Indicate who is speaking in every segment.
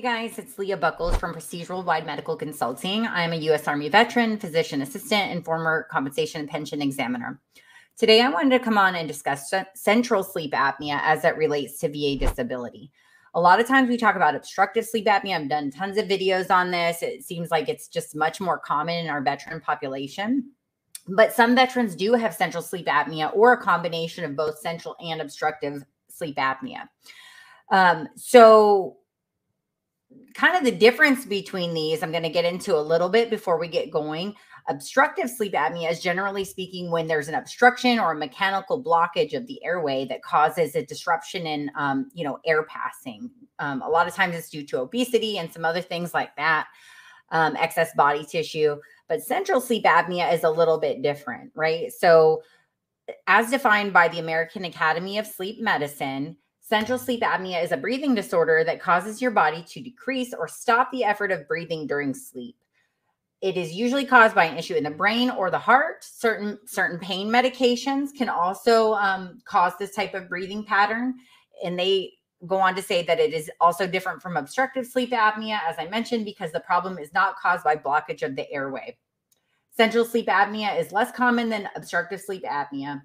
Speaker 1: Hey guys, it's Leah Bucholz from Prestige Worldwide Medical Consulting. I'm a U.S. Army veteran, physician assistant, and former compensation and pension examiner. Today, I wanted to come on and discuss central sleep apnea as it relates to VA disability. A lot of times we talk about obstructive sleep apnea. I've done tons of videos on this. It seems like it's just much more common in our veteran population. But some veterans do have central sleep apnea or a combination of both central and obstructive sleep apnea. Um, so, kind of the difference between these, I'm going to get into a little bit before we get going. Obstructive sleep apnea is generally speaking when there's an obstruction or a mechanical blockage of the airway that causes a disruption in, um, you know, air passing. Um, a lot of times it's due to obesity and some other things like that, um, excess body tissue. But central sleep apnea is a little bit different, right? So, as defined by the American Academy of Sleep Medicine, central sleep apnea is a breathing disorder that causes your body to decrease or stop the effort of breathing during sleep. It is usually caused by an issue in the brain or the heart. Certain certain pain medications can also um, cause this type of breathing pattern, and they go on to say that it is also different from obstructive sleep apnea, as I mentioned, because the problem is not caused by blockage of the airway. Central sleep apnea is less common than obstructive sleep apnea.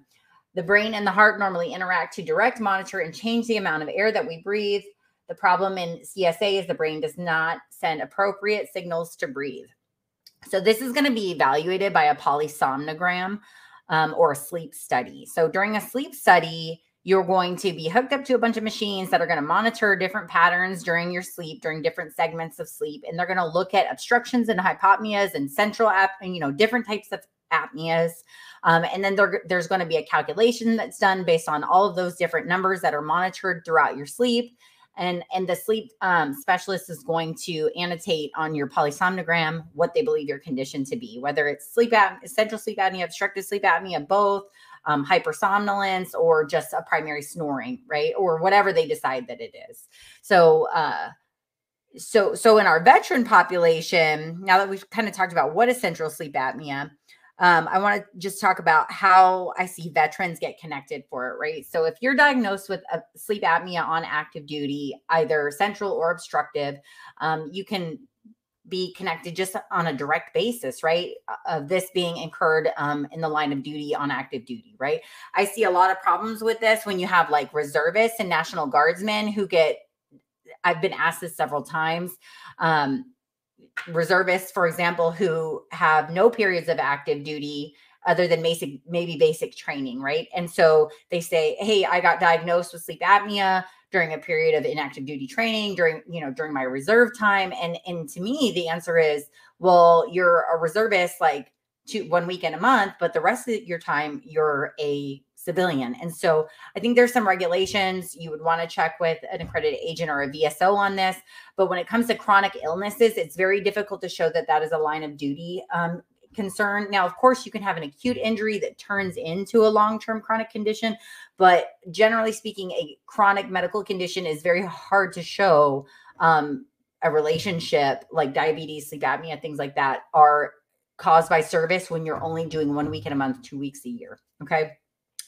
Speaker 1: The brain and the heart normally interact to direct, monitor, and change the amount of air that we breathe. The problem in CSA is the brain does not send appropriate signals to breathe. So, this is going to be evaluated by a polysomnogram um, or a sleep study. So, during a sleep study, you're going to be hooked up to a bunch of machines that are going to monitor different patterns during your sleep, during different segments of sleep. And they're going to look at obstructions and hypopneas and central app, you know, different types of apneas. Um, and then there, there's going to be a calculation that's done based on all of those different numbers that are monitored throughout your sleep. And, and the sleep um, specialist is going to annotate on your polysomnogram what they believe your condition to be, whether it's sleep apnea, central sleep apnea, obstructive sleep apnea, both, um, hypersomnolence or just a primary snoring, right? Or whatever they decide that it is. So, uh, so, so in our veteran population, now that we've kind of talked about what is central sleep apnea, um, I want to just talk about how I see veterans get connected for it, right? So, if you're diagnosed with a sleep apnea on active duty, either central or obstructive, um, you can be connected just on a direct basis, right? Of this being incurred um, in the line of duty on active duty, right? I see a lot of problems with this when you have like reservists and National Guardsmen who get, I've been asked this several times. Um, reservists, for example, who have no periods of active duty other than basic, maybe basic training, right? And so they say, Hey, I got diagnosed with sleep apnea during a period of inactive duty training during you know during my reserve time and and to me the answer is well you're a reservist like two one weekend a month but the rest of your time you're a civilian and so i think there's some regulations you would want to check with an accredited agent or a vso on this but when it comes to chronic illnesses it's very difficult to show that that is a line of duty um, concern. Now, of course, you can have an acute injury that turns into a long term chronic condition, but generally speaking, a chronic medical condition is very hard to show. Um, a relationship like diabetes, sleep apnea, things like that are caused by service when you're only doing one week in a month, two weeks a year. Okay.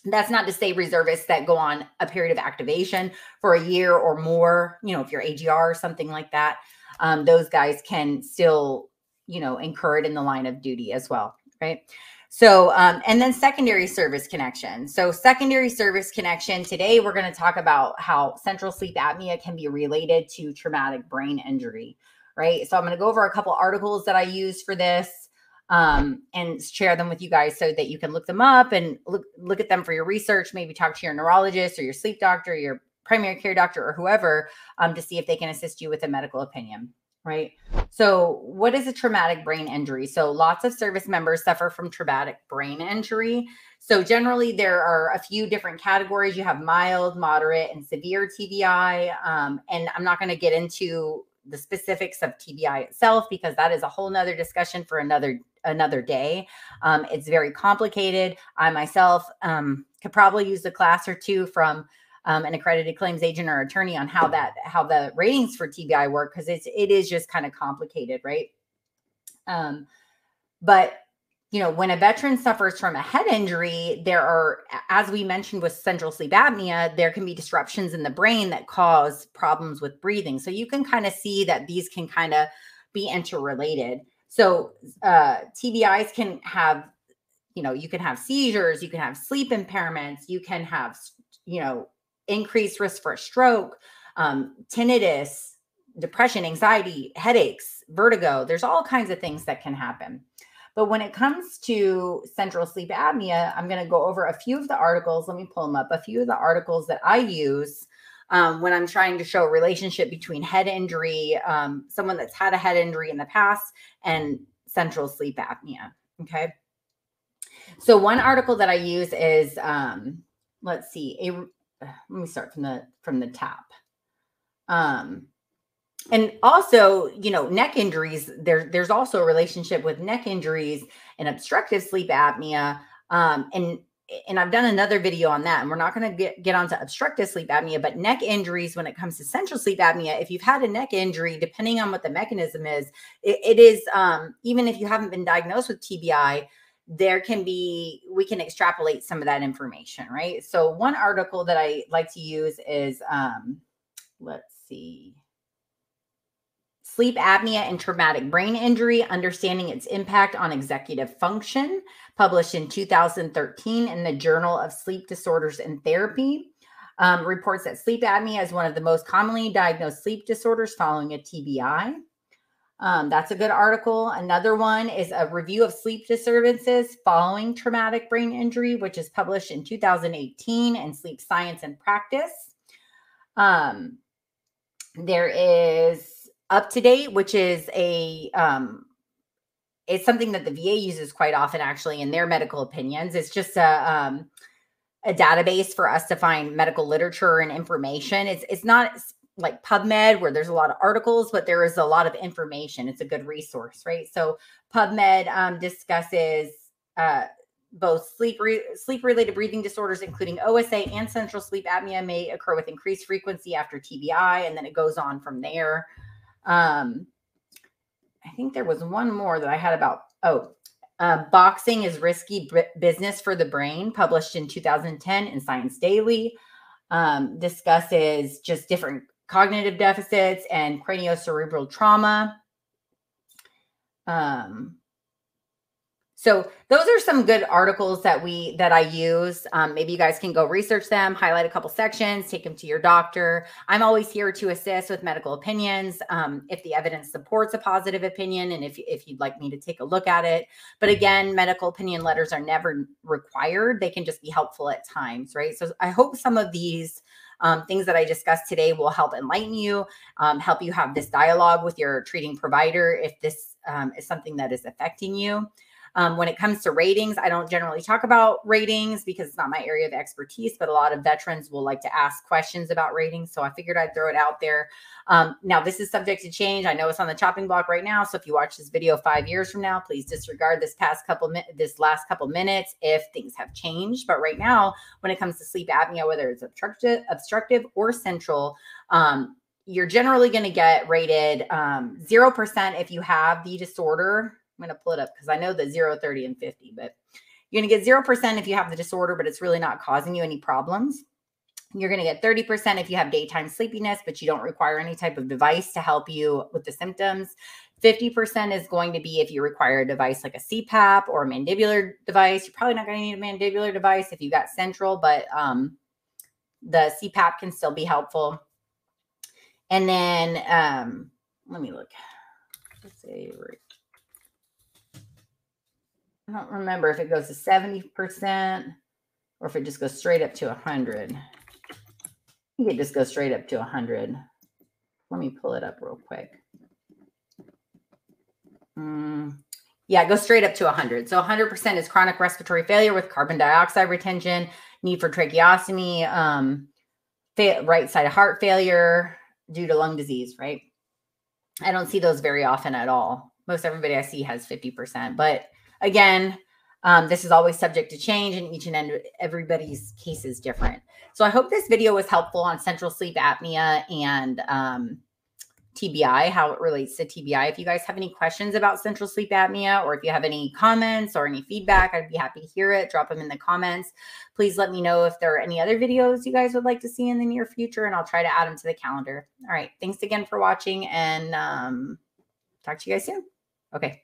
Speaker 1: That's not to say reservists that go on a period of activation for a year or more, you know, if you're AGR or something like that, um, those guys can still you know, incurred in the line of duty as well, right? So, um, and then secondary service connection. So, secondary service connection, today we're going to talk about how central sleep apnea can be related to traumatic brain injury, right? So, I'm going to go over a couple articles that I use for this um, and share them with you guys so that you can look them up and look, look at them for your research. Maybe talk to your neurologist or your sleep doctor, your primary care doctor, or whoever um, to see if they can assist you with a medical opinion right? So, what is a traumatic brain injury? So, lots of service members suffer from traumatic brain injury. So, generally, there are a few different categories. You have mild, moderate, and severe TBI. Um, and I'm not going to get into the specifics of TBI itself because that is a whole nother discussion for another another day. Um, it's very complicated. I myself um, could probably use a class or two from um, an accredited claims agent or attorney on how that how the ratings for TBI work because it's it is just kind of complicated, right? Um, but you know, when a veteran suffers from a head injury, there are, as we mentioned with central sleep apnea, there can be disruptions in the brain that cause problems with breathing. So you can kind of see that these can kind of be interrelated. So uh, TBIs can have, you know, you can have seizures, you can have sleep impairments, you can have, you know, increased risk for a stroke, um, tinnitus, depression, anxiety, headaches, vertigo. There's all kinds of things that can happen. But when it comes to central sleep apnea, I'm going to go over a few of the articles. Let me pull them up. A few of the articles that I use um, when I'm trying to show a relationship between head injury, um, someone that's had a head injury in the past, and central sleep apnea. Okay. So one article that I use is, um, let's see, a, let me start from the from the top. Um, and also you know neck injuries there there's also a relationship with neck injuries and obstructive sleep apnea um, and and I've done another video on that, and we're not going to get, get onto obstructive sleep apnea, but neck injuries when it comes to central sleep apnea, if you've had a neck injury, depending on what the mechanism is, it, it is, um, even if you haven't been diagnosed with TBI, there can be, we can extrapolate some of that information, right? So, one article that I like to use is, um, let's see, Sleep Apnea and Traumatic Brain Injury Understanding Its Impact on Executive Function, published in 2013 in the Journal of Sleep Disorders and Therapy. Um, reports that sleep apnea is one of the most commonly diagnosed sleep disorders following a TBI. Um, that's a good article. Another one is a review of sleep disturbances following traumatic brain injury, which is published in 2018 in Sleep Science and Practice. Um, there is UpToDate, which is a um, it's something that the VA uses quite often, actually, in their medical opinions. It's just a um, a database for us to find medical literature and information. It's it's not like PubMed where there's a lot of articles, but there is a lot of information. It's a good resource, right? So PubMed um, discusses uh, both sleep re- sleep related breathing disorders, including OSA and central sleep apnea, may occur with increased frequency after TBI, and then it goes on from there. Um, I think there was one more that I had about, oh, uh, Boxing is Risky B- Business for the Brain, published in 2010 in Science Daily, um, discusses just different cognitive deficits and craniocerebral trauma. Um, so those are some good articles that we that I use. Um, maybe you guys can go research them, highlight a couple sections, take them to your doctor. I'm always here to assist with medical opinions um, if the evidence supports a positive opinion, and if if you'd like me to take a look at it. But again, medical opinion letters are never required; they can just be helpful at times, right? So I hope some of these. Um, things that I discussed today will help enlighten you, um, help you have this dialogue with your treating provider if this um, is something that is affecting you. Um, when it comes to ratings, I don't generally talk about ratings because it's not my area of expertise, but a lot of veterans will like to ask questions about ratings. So I figured I'd throw it out there. Um, now, this is subject to change. I know it's on the chopping block right now. So if you watch this video five years from now, please disregard this past couple, mi- this last couple minutes if things have changed. But right now, when it comes to sleep apnea, whether it's obstructive, obstructive or central, um, you're generally going to get rated um, 0% if you have the disorder I'm going to pull it up because I know the 0, 30, and 50, but you're going to get 0% if you have the disorder, but it's really not causing you any problems. You're going to get 30% if you have daytime sleepiness, but you don't require any type of device to help you with the symptoms. 50% is going to be if you require a device like a CPAP or a mandibular device. You're probably not going to need a mandibular device if you got central, but um, the CPAP can still be helpful. And then um, let me look. Let's right I don't remember if it goes to 70% or if it just goes straight up to 100. I think it just goes straight up to 100. Let me pull it up real quick. Mm, yeah, it goes straight up to 100. So 100% is chronic respiratory failure with carbon dioxide retention, need for tracheostomy, um, right side of heart failure due to lung disease, right? I don't see those very often at all. Most everybody I see has 50%, but Again, um, this is always subject to change, and each and every everybody's case is different. So I hope this video was helpful on central sleep apnea and um, TBI, how it relates to TBI. If you guys have any questions about central sleep apnea or if you have any comments or any feedback, I'd be happy to hear it. Drop them in the comments. Please let me know if there are any other videos you guys would like to see in the near future, and I'll try to add them to the calendar. All right. Thanks again for watching, and um, talk to you guys soon. Okay.